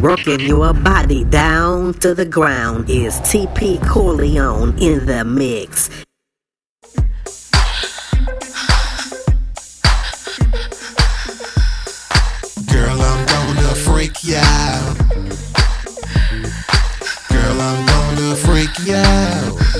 Working your body down to the ground is TP Corleone in the mix. Girl, I'm gonna freak you. Girl, I'm gonna freak you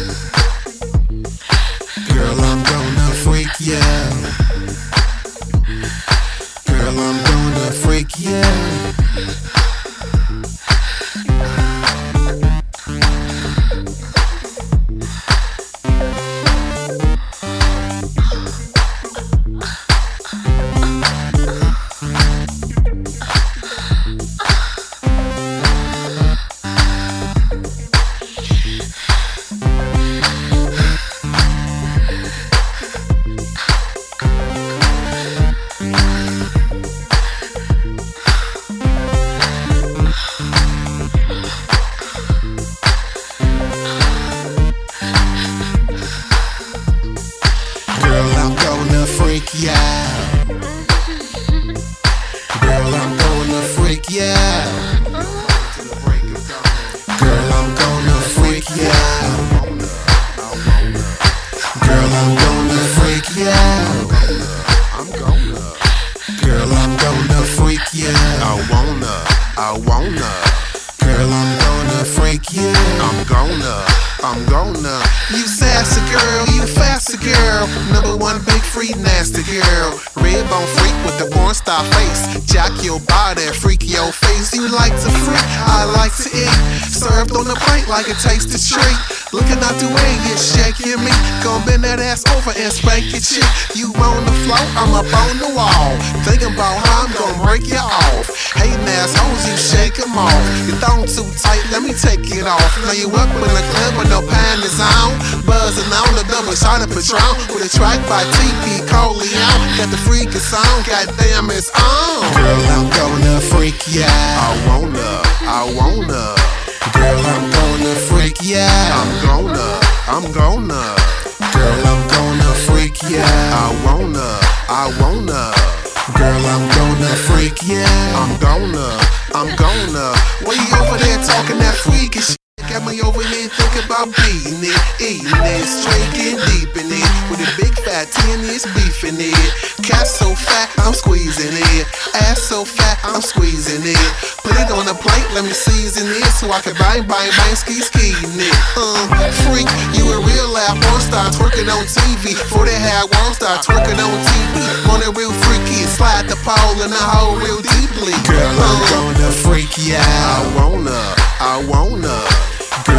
shaking me. Gon' bend that ass over and spank your chick. You on the floor, I'm up on the wall. Thinking about how I'm gon' break you off. Hating assholes, you shake 'em off. Your thong too tight, let me take it off. Now you up in the club with no panties on. Buzzing on the double shot of Patron. With a track by TP Corleone. Got the freaking song, goddamn it's on. Girl, I'm gonna freak you I wanna, I wanna, Girl, I'm gonna freak you I'm gonna, I'm gonna, Girl, I'm gonna freak you I out. wanna, I wanna, Girl, I'm gonna freak you out. I'm gonna, I'm gonna. Way over there talking that freakish shit. Got me over here thinking about beating it, eating it, drinking deep in it. With a big fat 10 inch beef in it. Cat so fat, I'm squeezing it. Ass so fat, I'm squeezing it. Put it on a plate, let me season it so I can bang, bang, bang, ski, skiing it. Uh, freak, you a real life porn star twerking on TV. Before they had one star twerking on TV. On a real freaky, slide the pole in the hole real deeply. Girl, I'm gonna freak you out. I wanna, I wanna,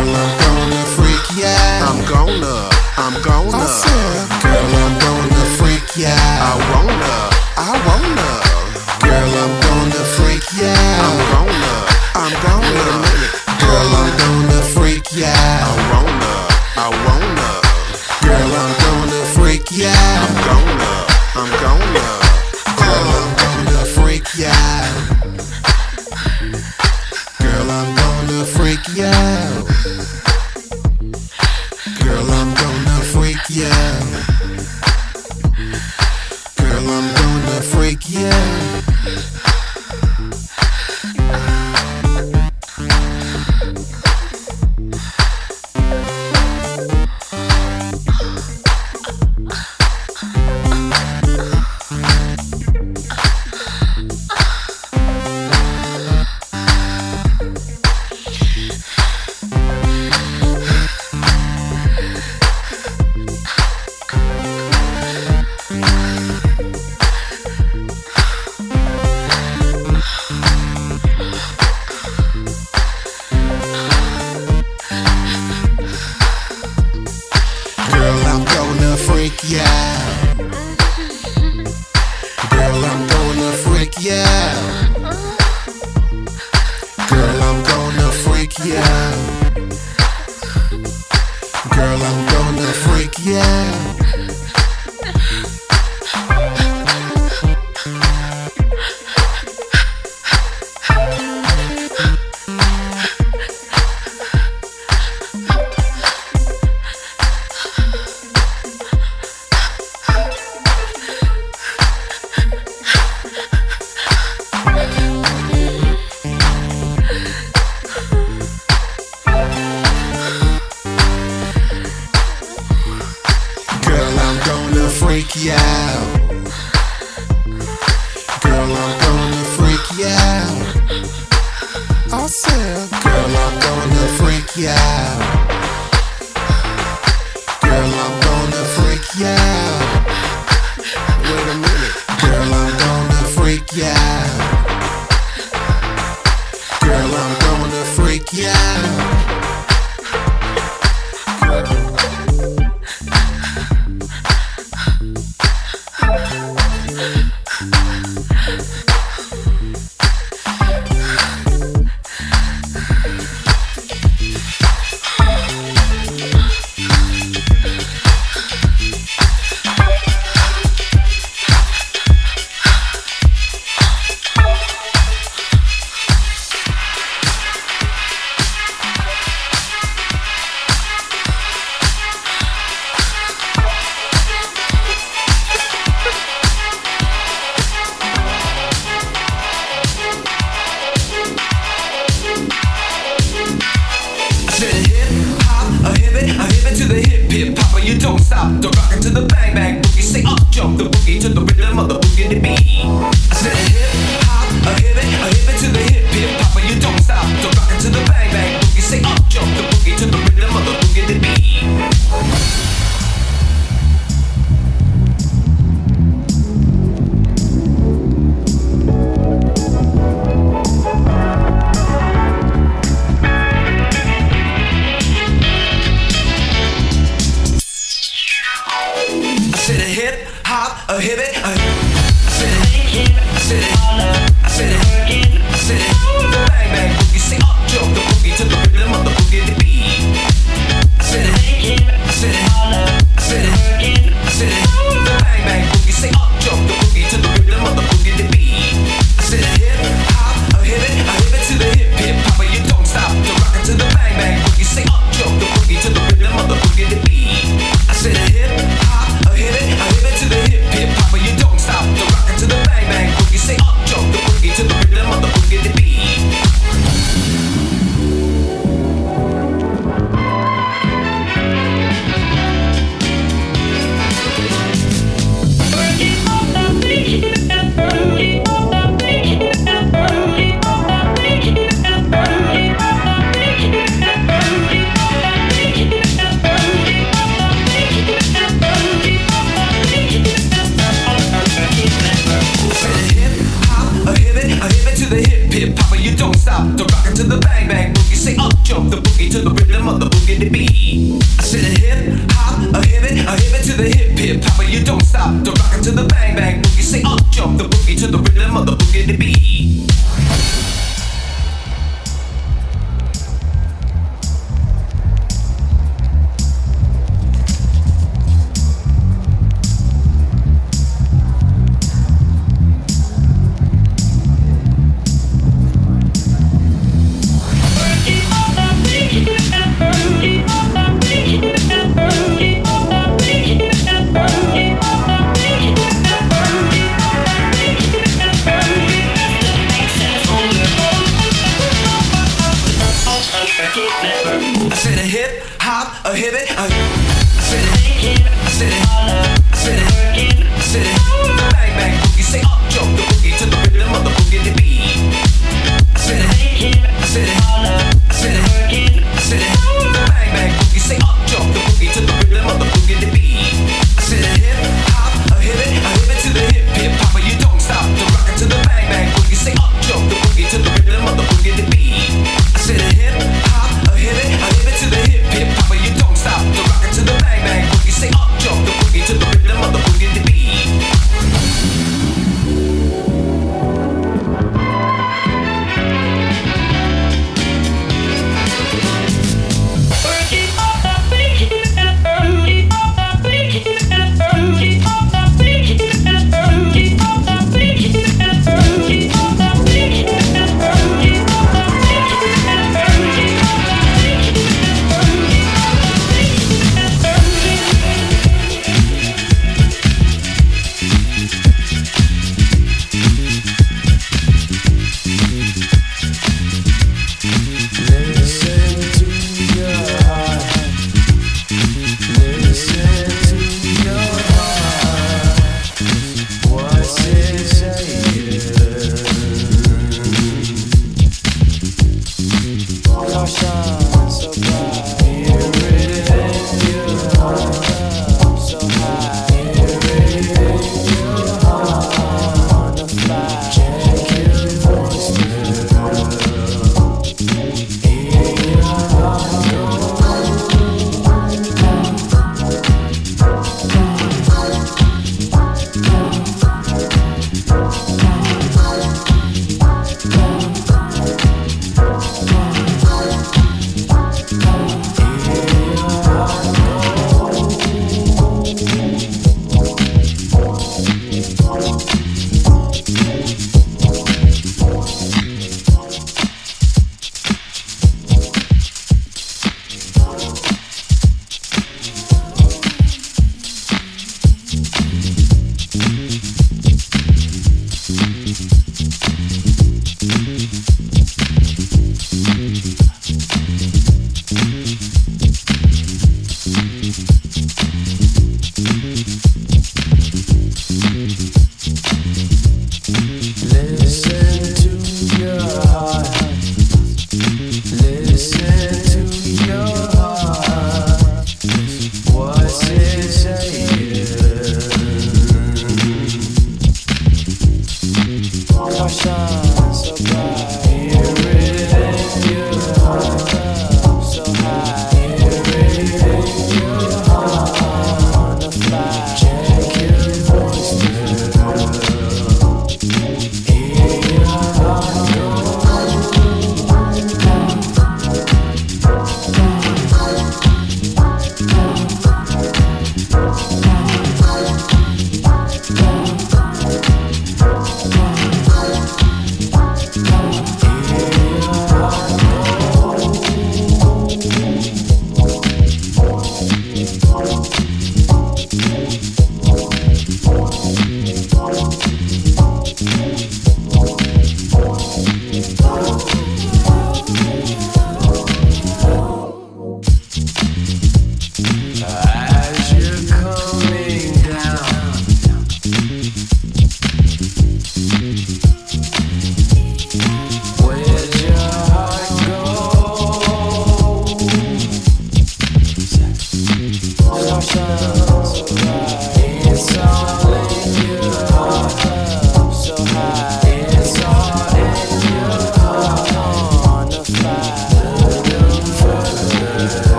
Girl, I'm gonna freak you I'm gonna, I'm gonna, said, girl, I'm gonna freak you I wanna, I wanna, Girl, I'm gonna freak you I'm gonna, I'm gonna. Girl, I'm gonna freak you I wanna, I wanna, Girl, I'm gonna freak you I'm gonna, I'm gonna. Girl, I'm gonna freak out. Girl, I'm gonna freak you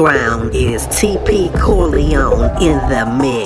to the ground is TP Corleone in the mix.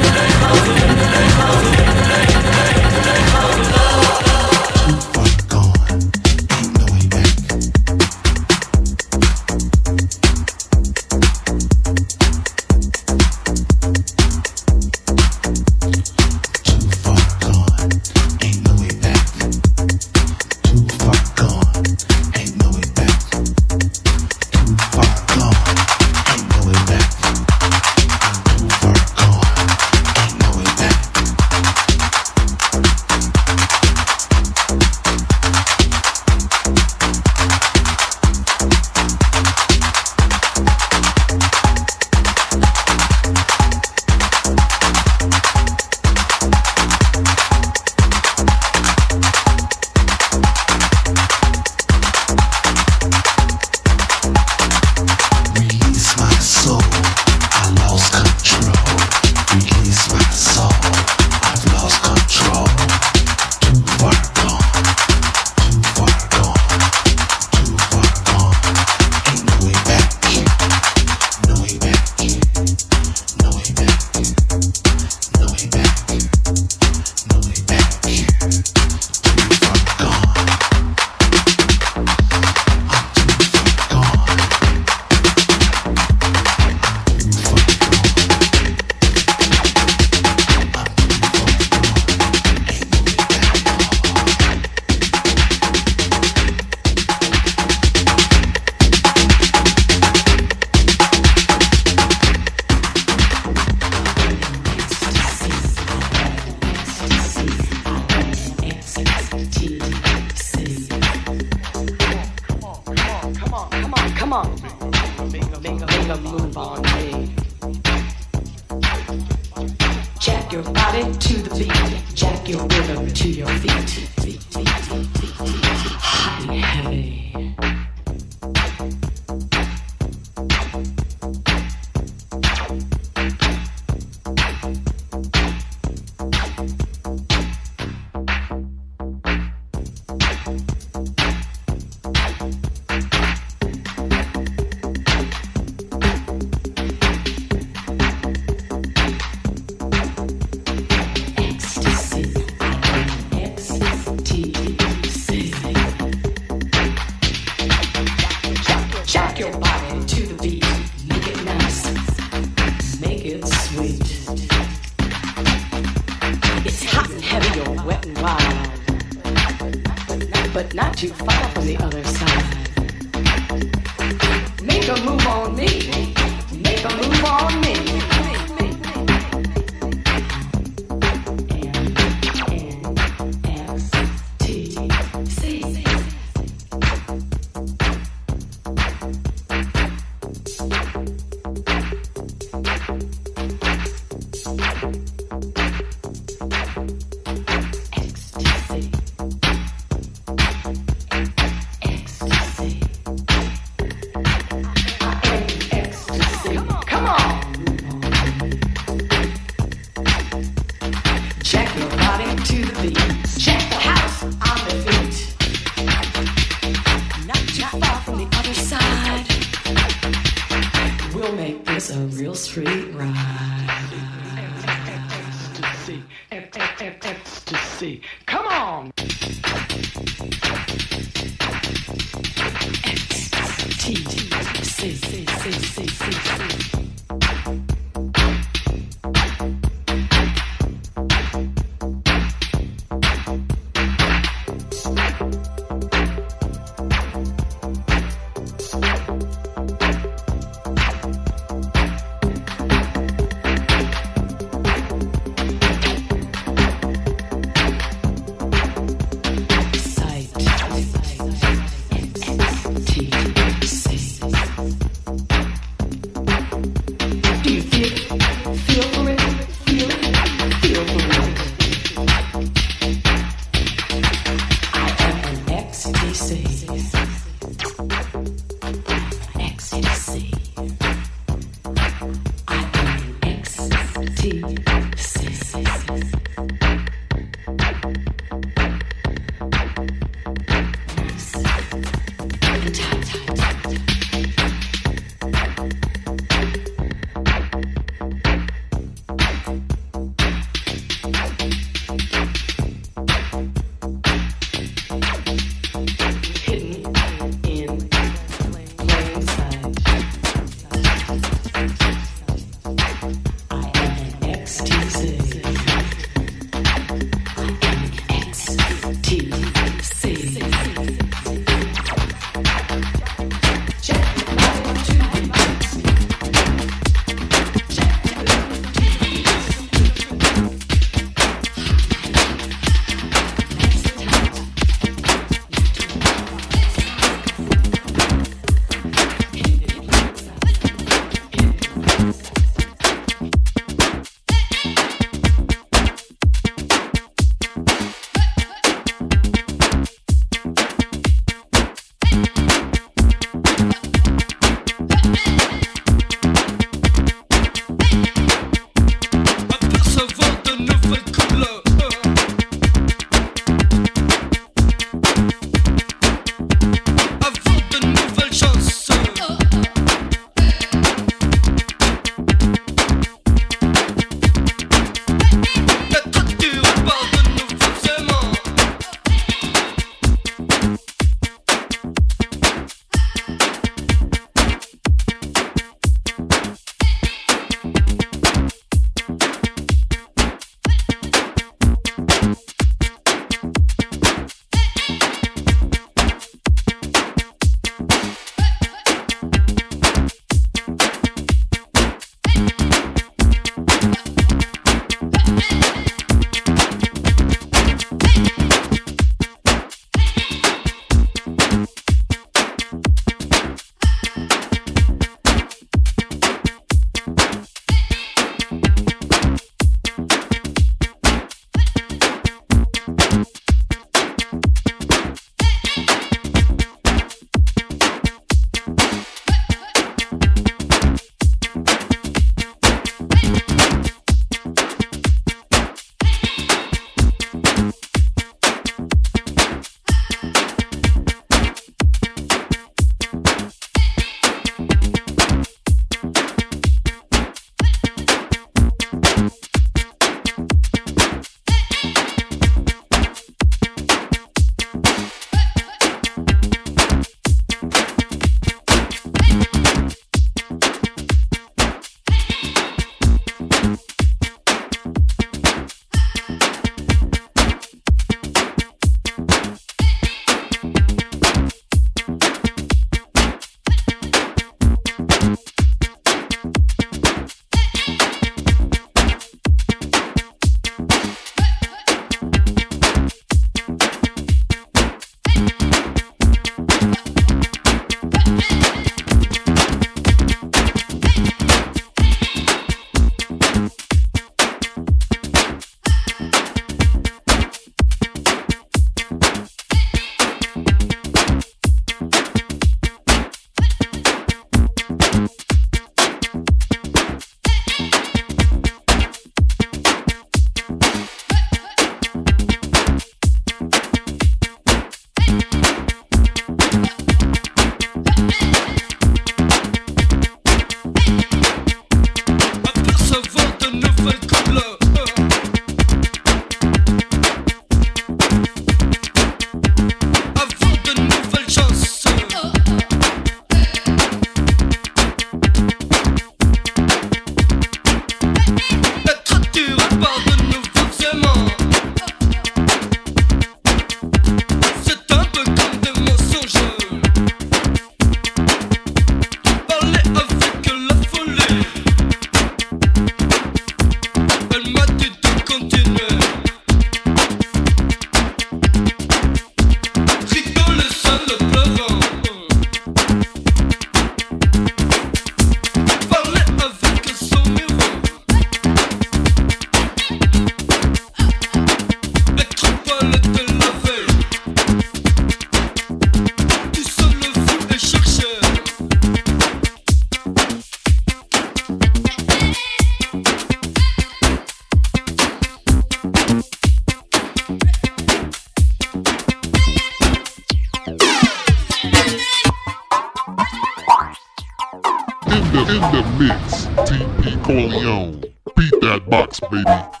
Baby.